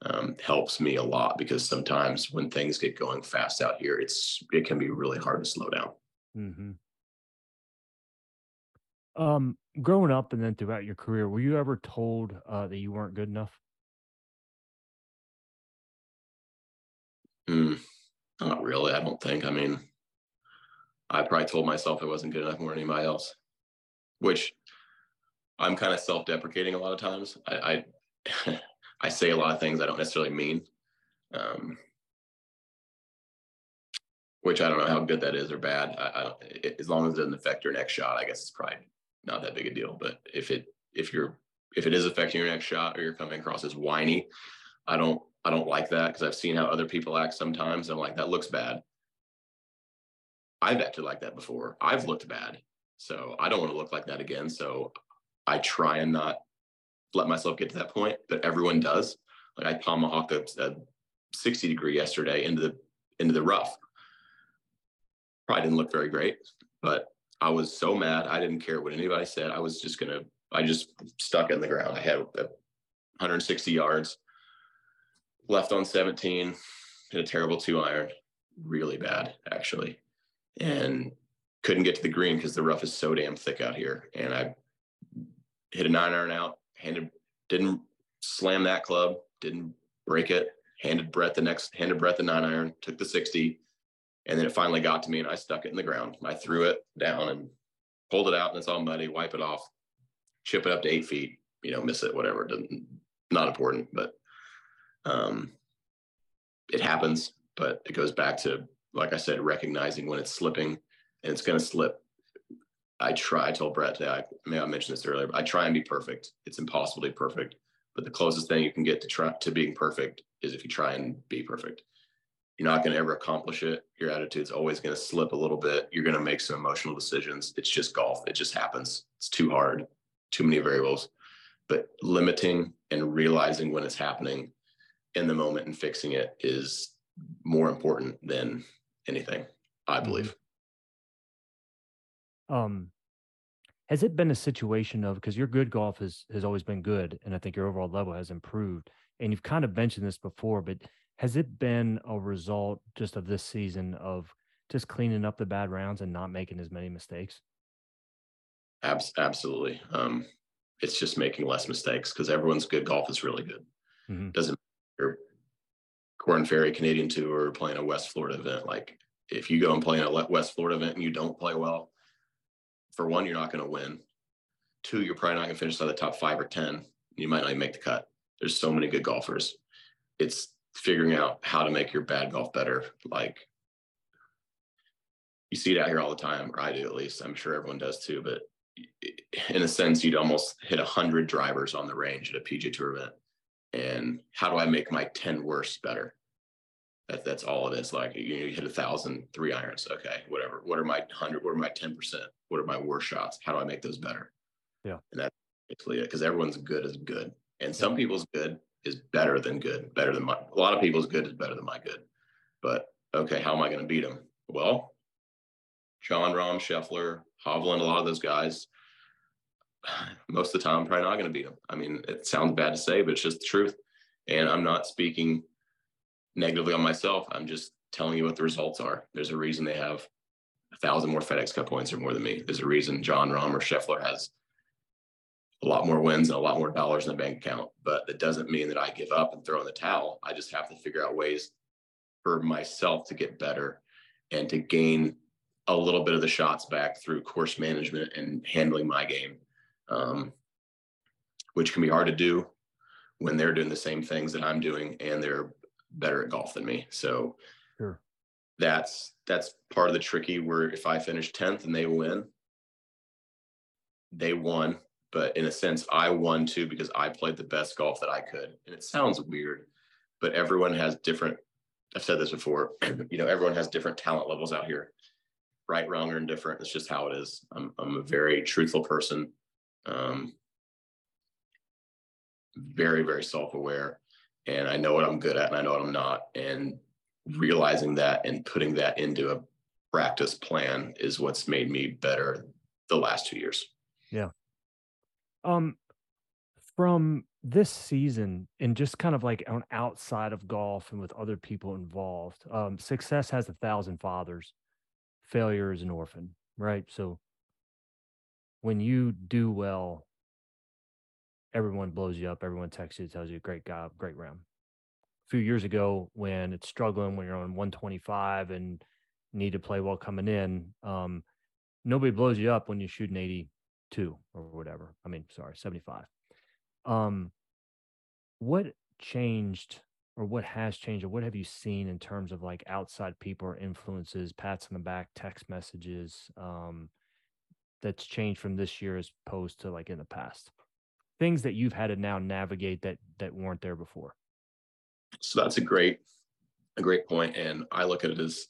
um, helps me a lot because sometimes when things get going fast out here, it's it can be really hard to slow down. hmm Um, growing up and then throughout your career, were you ever told uh, that you weren't good enough? Mm, not really. I don't think. I mean, I probably told myself I wasn't good enough more than anybody else, which I'm kind of self-deprecating a lot of times. I I, I say a lot of things I don't necessarily mean. Um, which I don't know how good that is or bad. I, I as long as it doesn't affect your next shot, I guess it's probably not that big a deal. But if it if you're if it is affecting your next shot or you're coming across as whiny, I don't I don't like that because I've seen how other people act sometimes. I'm like that looks bad. I've acted like that before. I've looked bad, so I don't want to look like that again. So I try and not let myself get to that point, but everyone does. Like I tomahawked a, a 60 degree yesterday into the into the rough probably didn't look very great, but I was so mad. I didn't care what anybody said. I was just to, I just stuck in the ground. I had 160 yards left on 17, hit a terrible two iron, really bad actually. And couldn't get to the green because the rough is so damn thick out here. And I hit a nine iron out, handed, didn't slam that club, didn't break it, handed Brett the next, handed Brett the nine iron, took the 60, and then it finally got to me and I stuck it in the ground. I threw it down and pulled it out and it's all muddy, wipe it off, chip it up to eight feet, you know, miss it, whatever. Doesn't, not important, but um, it happens. But it goes back to, like I said, recognizing when it's slipping and it's going to slip. I try, I told Brett, I, I may I mentioned this earlier, but I try and be perfect. It's impossible to be perfect. But the closest thing you can get to try to being perfect is if you try and be perfect you're not going to ever accomplish it. Your attitude's always going to slip a little bit. You're going to make some emotional decisions. It's just golf. It just happens. It's too hard, too many variables. But limiting and realizing when it's happening in the moment and fixing it is more important than anything, I mm-hmm. believe. Um, has it been a situation of because your good golf has has always been good, and I think your overall level has improved, and you've kind of mentioned this before, but has it been a result just of this season of just cleaning up the bad rounds and not making as many mistakes? Abs- absolutely. Um, it's just making less mistakes because everyone's good golf is really good. Mm-hmm. Doesn't matter Korn Ferry Canadian Tour playing a West Florida event. Like if you go and play in a West Florida event and you don't play well, for one, you're not going to win. Two, you're probably not going to finish out the top five or ten. You might not even make the cut. There's so many good golfers. It's figuring out how to make your bad golf better. Like you see it out here all the time, or I do at least. I'm sure everyone does too. But in a sense, you'd almost hit a hundred drivers on the range at a PGA Tour event. And how do I make my 10 worst better? That, that's all it is. Like you, you hit a thousand three irons. Okay, whatever. What are my hundred? What are my 10%? What are my worst shots? How do I make those better? Yeah. And that's basically it. Because everyone's good is good. And some people's good is better than good, better than my, a lot of people's good is better than my good. But okay, how am I going to beat them? Well, Jon Rahm, Scheffler, Hovland, a lot of those guys, most of the time, I'm probably not going to beat them. I mean, it sounds bad to say, but it's just the truth. And I'm not speaking negatively on myself. I'm just telling you what the results are. There's a reason they have a thousand more FedEx Cup points or more than me. There's a reason Jon Rahm or Scheffler has a lot more wins and a lot more dollars in the bank account. But that doesn't mean that I give up and throw in the towel. I just have to figure out ways for myself to get better and to gain a little bit of the shots back through course management and handling my game, um, which can be hard to do when they're doing the same things that I'm doing and they're better at golf than me. So sure. that's that's part of the tricky where if I finish 10th and they win, they won. But in a sense, I won too because I played the best golf that I could. And it sounds weird, but everyone has different I've said this before, you know, everyone has different talent levels out here right, wrong, or indifferent. It's just how it is. I'm, I'm a very truthful person, um, very, very self aware, and I know what I'm good at and I know what I'm not. And realizing that and putting that into a practice plan is what's made me better the last two years. Yeah. Um, from this season and just kind of like on outside of golf and with other people involved, um, success has a thousand fathers failure is an orphan, right? So when you do well, everyone blows you up, everyone texts you, tells you, great job, great round. Few years ago, when it's struggling, when you're on 125 and need to play well coming in, um, nobody blows you up when you shoot an 82 or whatever. I mean, sorry, 75. Um, what changed or what has changed or what have you seen in terms of like outside people or influences pats on the back text messages um, that's changed from this year as opposed to like in the past things that you've had to now navigate that that weren't there before so that's a great a great point and i look at it as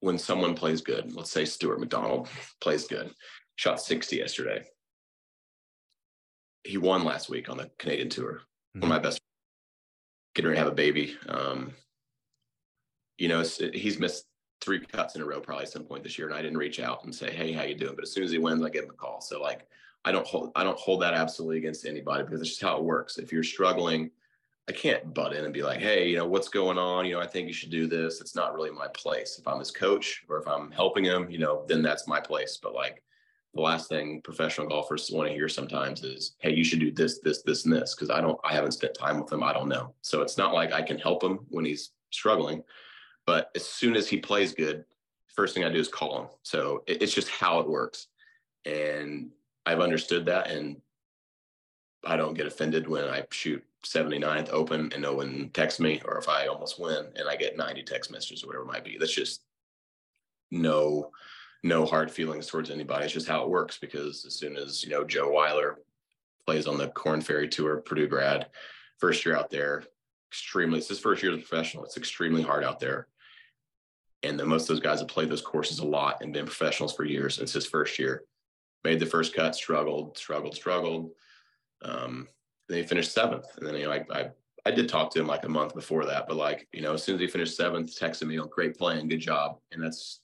when someone plays good let's say stuart mcdonald plays good shot 60 yesterday he won last week on the canadian tour mm-hmm. one of my best getting ready to have a baby. Um, you know, he's missed three cuts in a row probably at some point this year, and I didn't reach out and say, "Hey, how you doing?" But as soon as he wins, I give him a call. So like, I don't hold I don't hold that absolutely against anybody because it's just how it works. If you're struggling, I can't butt in and be like, "Hey, you know, what's going on? You know, I think you should do this." It's not really my place. If I'm his coach or if I'm helping him, you know, then that's my place. But like, the last thing professional golfers want to hear sometimes is, "Hey, you should do this, this, this, and this," because I don't, I haven't spent time with him. I don't know. So it's not like I can help him when he's struggling. But as soon as he plays good, first thing I do is call him. So it, it's just how it works, and I've understood that, and I don't get offended when I shoot 79th open and no one texts me, or if I almost win and I get 90 text messages or whatever it might be. That's just no no hard feelings towards anybody. It's just how it works because as soon as, you know, Joe Weiler plays on the Korn Ferry Tour, Purdue grad, first year out there, extremely, it's his first year as a professional. It's extremely hard out there. And then most of those guys have played those courses a lot and been professionals for years. It's his first year. Made the first cut, struggled, struggled, struggled. Um, then he finished seventh. And then, you know, I, I, I did talk to him like a month before that, but like, you know, as soon as he finished seventh, texted me, oh, great playing, good job. And that's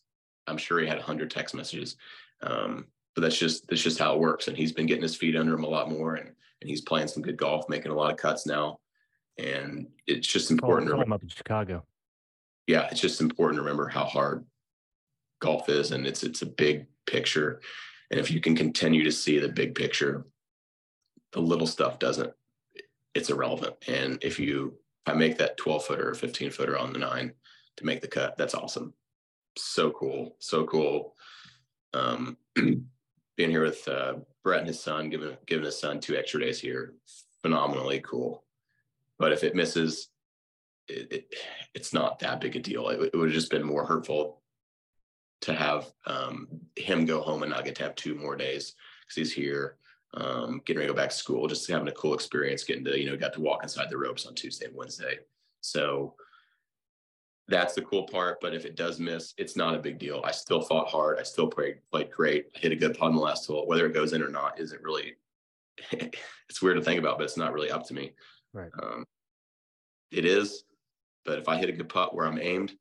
I'm sure he had a hundred text messages. Um, but that's just that's just how it works. And he's been getting his feet under him a lot more, and and he's playing some good golf, making a lot of cuts now. And it's just important call, to him up in Chicago. Yeah, it's just important to remember how hard golf is, and it's it's a big picture. And if you can continue to see the big picture, the little stuff doesn't. It's irrelevant. And if you I make that 12 footer or 15 footer on the nine to make the cut, that's awesome. So cool, so cool. Um, being here with uh, Brett and his son, giving giving his son two extra days here, phenomenally cool. But if it misses, it, it it's not that big a deal. It, it would have just been more hurtful to have um, him go home and not get to have two more days because he's here, um, getting ready to go back to school, just having a cool experience, getting to you know got to walk inside the ropes on Tuesday and Wednesday. So that's the cool part. But if it does miss, it's not a big deal. I still fought hard. I still played played great. I hit a good putt in the last hole. Whether it goes in or not isn't really. it's weird to think about, but it's not really up to me. Right. Um, it is, but if I hit a good putt where I'm aimed,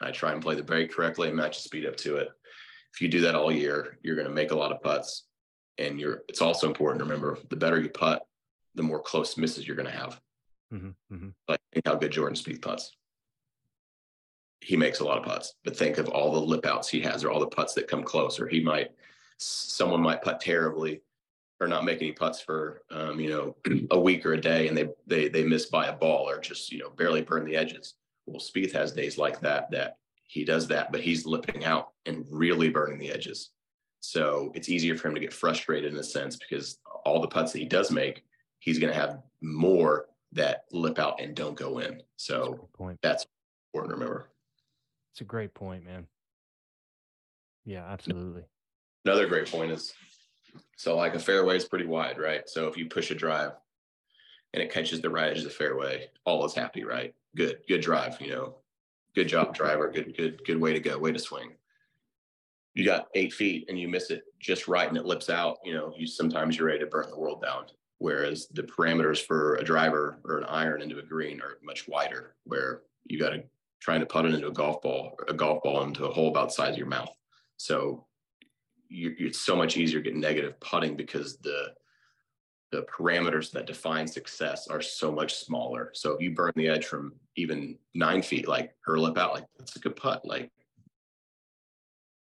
I try and play the break correctly and match the speed up to it. If you do that all year, you're going to make a lot of putts, and you're. It's also important to remember the better you putt, the more close misses you're going to have. Mm-hmm, mm-hmm. Like how good Jordan Spieth putts he makes a lot of putts, but think of all the lip outs he has or all the putts that come close, or he might, someone might putt terribly or not make any putts for, um, you know, a week or a day and they, they, they miss by a ball or just, you know, barely burn the edges. Well, Spieth has days like that, that he does that, but he's lipping out and really burning the edges. So it's easier for him to get frustrated in a sense because all the putts that he does make, he's going to have more that lip out and don't go in. So that's, that's important to remember. It's a great point, man. Yeah, absolutely. Another great point is so like a fairway is pretty wide, right? So if you push a drive and it catches the right edge of the fairway, all is happy, right? Good, good drive, you know, good job, driver, good, good, good way to go, way to swing. You got eight feet and you miss it just right and it lips out, you know, you sometimes you're ready to burn the world down. Whereas the parameters for a driver or an iron into a green are much wider, where you got to trying to put it into a golf ball, a golf ball into a hole about the size of your mouth. So you, it's so much easier to get negative putting because the the parameters that define success are so much smaller. So if you burn the edge from even nine feet, like her lip out, like that's a good putt. Like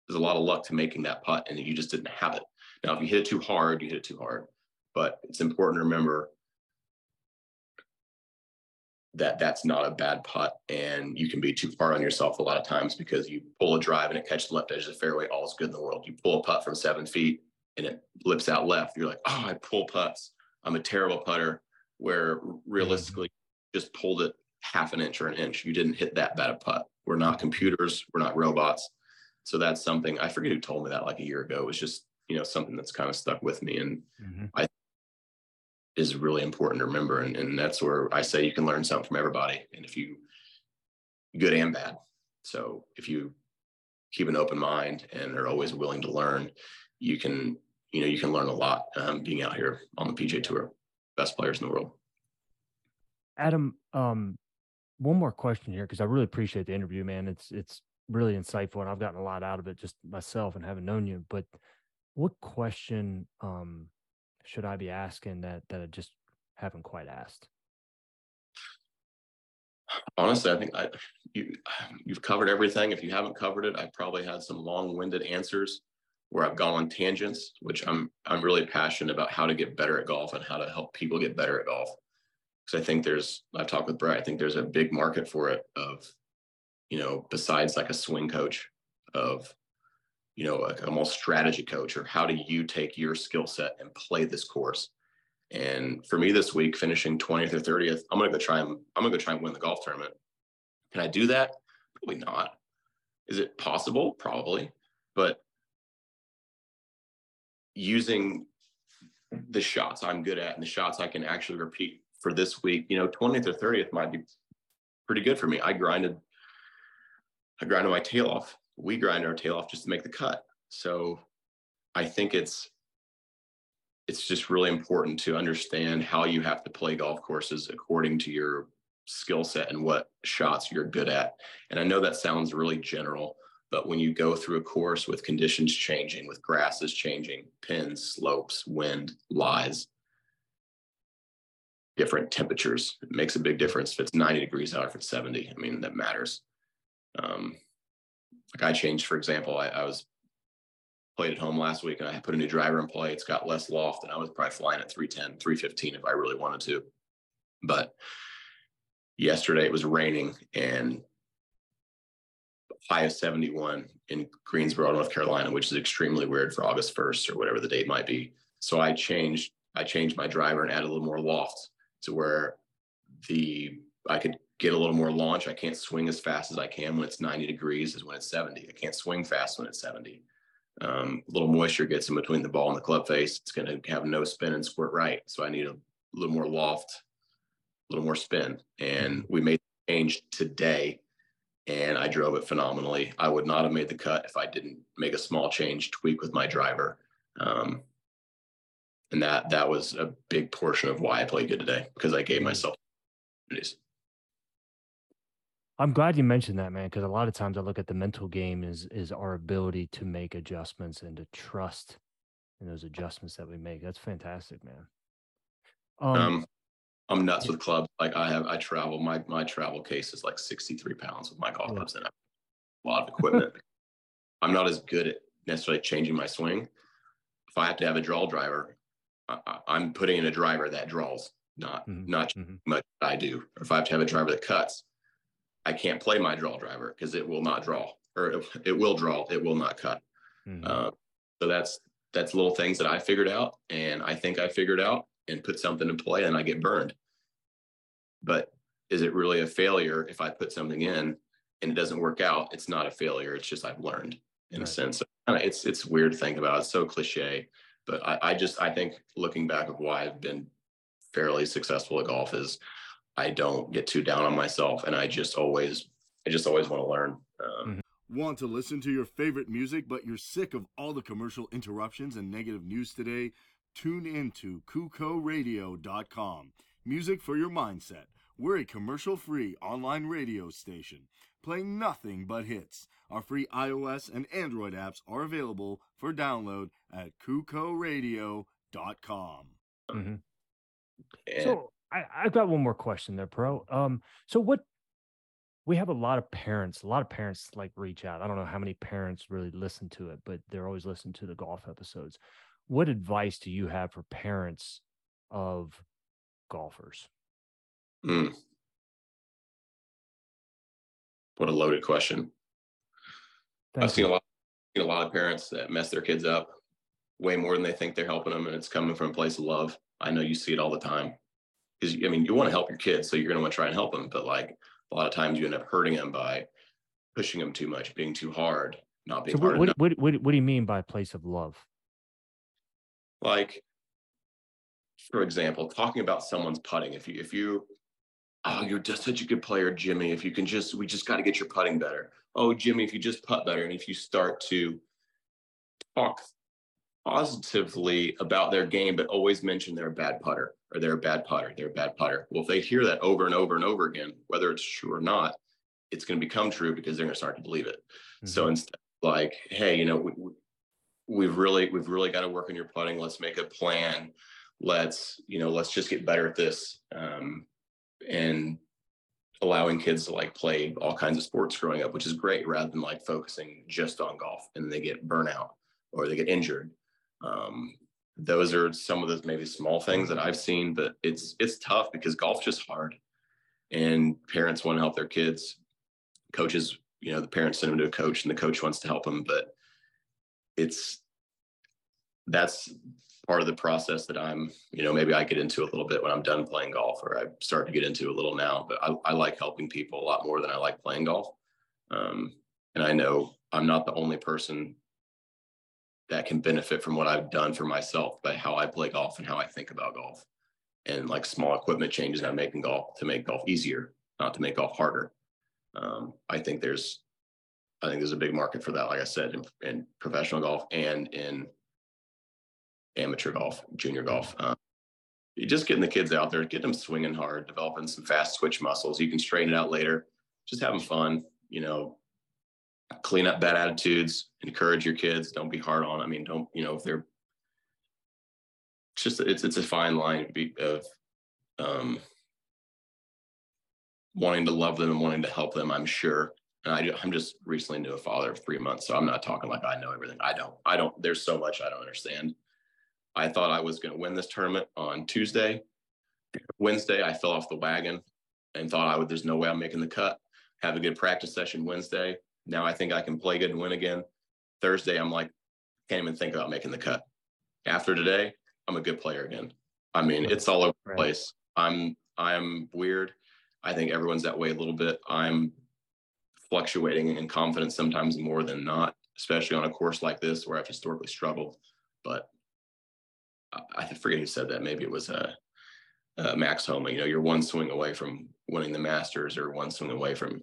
there's a lot of luck to making that putt, and you just didn't have it. Now, if you hit it too hard, you hit it too hard. But it's important to remember that that's not a bad putt and you can be too hard on yourself a lot of times because you pull a drive and it catches the left edge of the fairway all's good in the world. You pull a putt from seven feet and it lips out left you're like oh i pull putts. I'm a terrible putter where realistically mm-hmm. just pulled it half an inch or an inch. You didn't hit that bad a putt. We're not computers. We're not robots so that's something i forget who told me that like a year ago it was just you know something that's kind of stuck with me and mm-hmm. i is really important to remember. And, and that's where I say you can learn something from everybody. And if you, good and bad. So if you keep an open mind and are always willing to learn, you can, you know, you can learn a lot um, being out here on the PGA Tour. Best players in the world. Adam, um, one more question here because I really appreciate the interview, man. It's it's really insightful, and I've gotten a lot out of it just myself and having known you. But what question um, should I be asking that that I just haven't quite asked? Honestly, I think I you you've covered everything. If you haven't covered it, I probably had some long-winded answers where I've gone on tangents, which I'm I'm really passionate about how to get better at golf and how to help people get better at golf. Because I think there's I've talked with Brett, I think there's a big market for it of, you know, besides like a swing coach of you know, a, almost strategy coach, or how do you take your skill set and play this course? And for me this week, finishing 20th or 30th, I'm gonna go try and I'm gonna go try and win the golf tournament. Can I do that? Probably not. Is it possible? Probably. But using the shots I'm good at and the shots I can actually repeat for this week, you know, 20th or 30th might be pretty good for me. I grinded, I grinded my tail off we grind our tail off just to make the cut. So I think it's it's just really important to understand how you have to play golf courses according to your skill set and what shots you're good at. And I know that sounds really general, But when you go through a course with conditions changing, with grasses changing, pins, slopes, wind, lies, different temperatures, it makes a big difference. If it's 90 degrees out, if it's 70, I mean, that matters. Um, like I changed, for example, I, I was played at home last week and I put a new driver in play. It's got less loft and I was probably flying at 310, 315 if I really wanted to. But yesterday it was raining and high of 71 in Greensboro, North Carolina, which is extremely weird for August 1st or whatever the date might be. So I changed, I changed my driver and added a little more loft to where the I could get a little more launch. I can't swing as fast as I can when it's 90 degrees as when it's 70. I can't swing fast when it's 70. Um, a little moisture gets in between the ball and the club face. It's going to have no spin and squirt right. So I need a little more loft, a little more spin. And we made the change today and I drove it phenomenally. I would not have made the cut if I didn't make a small change, tweak with my driver. Um, and that that was a big portion of why I played good today because I gave myself opportunities. I'm glad you mentioned that, man, because a lot of times I look at the mental game is is our ability to make adjustments and to trust in those adjustments that we make. That's fantastic, man. Um, um I'm nuts with clubs. Like I have, I travel. My my travel case is like 63 pounds with my golf clubs and a lot of equipment. I'm not as good at necessarily changing my swing. If I have to have a draw driver, I, am putting in a driver that draws, not mm-hmm. not mm-hmm. much I do. Or if I have to have a driver that cuts, I can't play my draw driver because it will not draw, or it, it, will draw, it will not cut. Mm-hmm. Uh, so that's that's little things that I figured out, and I think I figured out and put something in play, and I get burned. But is it really a failure if I put something in and it doesn't work out? It's not a failure. It's just I've learned in right. a sense. So it's it's weird to think about. It's so cliche, but I, I just I think looking back of why I've been fairly successful at golf is I don't get too down on myself, and I just always I just always want to learn. Um, mm-hmm. Want to listen to your favorite music, but you're sick of all the commercial interruptions and negative news today? Tune in to KuCoRadio.com. Music for your mindset. We're a commercial free online radio station playing nothing but hits. Our free iOS and Android apps are available for download at KuCoRadio.com. Mm-hmm. So I, I've got one more question there, Pro. Um, so what we have a lot of parents, a lot of parents like reach out. I don't know how many parents really listen to it, but they're always listening to the golf episodes. What advice do you have for parents of golfers? Mm. What a loaded question. Thank I've seen a lot, seen a lot of parents that mess their kids up way more than they think they're helping them, and it's coming from a place of love. I know you see it all the time. Because I mean, you want to help your kids, so you're going to want to try and help them, but like a lot of times you end up hurting them by pushing them too much, being too hard, not being so hard what, enough. What, what, what do you mean by a place of love? Like, for example, talking about someone's putting. If you if you oh, you're just such a good player, Jimmy. If you can just, we just got to get your putting better. Oh, Jimmy, if you just putt better, and if you start to talk positively about their game, but always mention they're a bad putter or they're a bad putter, they're a bad putter. Well, if they hear that over and over and over again, whether it's true or not, it's going to become true because they're going to start to believe it. Mm-hmm. So instead, like, hey, you know, we, we've really, we've really got to work on your putting. Let's make a plan. Let's, you know, let's just get better at this. Um, and allowing kids to like play all kinds of sports growing up, which is great rather than like focusing just on golf and they get burnout or they get injured. Um, those are some of those maybe small things that I've seen, but it's it's tough because golf's just hard, and parents want to help their kids. Coaches, you know, the parents send them to a coach, and the coach wants to help them, but it's that's part of the process that I'm, you know, maybe I get into a little bit when I'm done playing golf, or I start to get into a little now. But I, I like helping people a lot more than I like playing golf. Um, and I know I'm not the only person that can benefit from what I've done for myself by how I play golf and how I think about golf, and like small equipment changes I'm making golf to make golf easier, not to make golf harder. Um, I think there's, I think there's a big market for that. Like I said, in, in professional golf and in amateur golf, junior golf. Um, just getting the kids out there, getting them swinging hard, developing some fast switch muscles. You can straighten it out later. Just having fun, you know, clean up bad attitudes, encourage your kids. Don't be hard on. I mean, don't you know if they're it's just it's it's a fine line of um, wanting to love them and wanting to help them. I'm sure. And I, I'm just recently new a father of three months, so I'm not talking like I know everything. I don't. I don't. There's so much I don't understand. I thought I was going to win this tournament on Tuesday. Wednesday, I fell off the wagon and thought I would. There's no way I'm making the cut. Have a good practice session Wednesday. Now I think I can play good and win again. Thursday, I'm like, can't even think about making the cut. After today, I'm a good player again. I mean, it's all over the place. I'm I'm weird. I think everyone's that way a little bit. I'm fluctuating in confidence sometimes more than not, especially on a course like this where I've historically struggled. But I, forget who said that. Maybe it was uh, uh, Max Homa. You know, you're one swing away from winning the Masters, or one swing away from,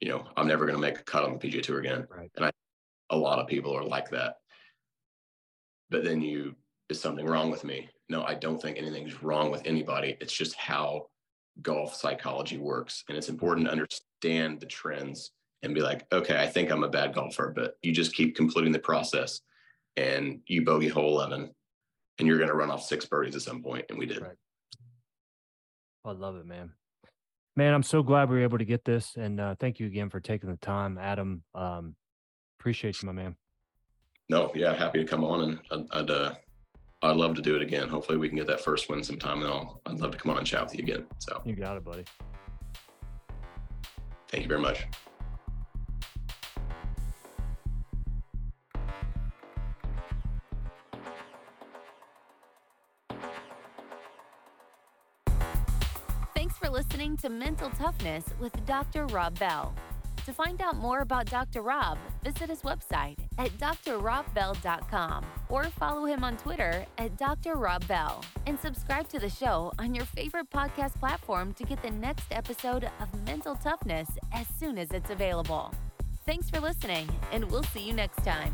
you know, I'm never going to make a cut on the PGA Tour again. Right. And I, a lot of people are like that. But then you, is something wrong with me? No, I don't think anything's wrong with anybody. It's just how golf psychology works. And it's important to understand the trends and be like, okay, I think I'm a bad golfer, but you just keep completing the process and you bogey hole 11 and you're going to run off six birdies at some point. And we did. Right. Oh, I love it, man. Man, I'm so glad we were able to get this. And uh, thank you again for taking the time, Adam. Um, appreciate you, my man. No, yeah, happy to come on and I'd, I'd uh, I'd love to do it again. Hopefully, we can get that first win sometime, and I'll I'd love to come on and chat with you again. So you got it, buddy. Thank you very much. To Mental Toughness with Dr. Rob Bell. To find out more about Dr. Rob, visit his website at drrobbell.com or follow him on Twitter at Dr. Rob Bell and subscribe to the show on your favorite podcast platform to get the next episode of Mental Toughness as soon as it's available. Thanks for listening, and we'll see you next time.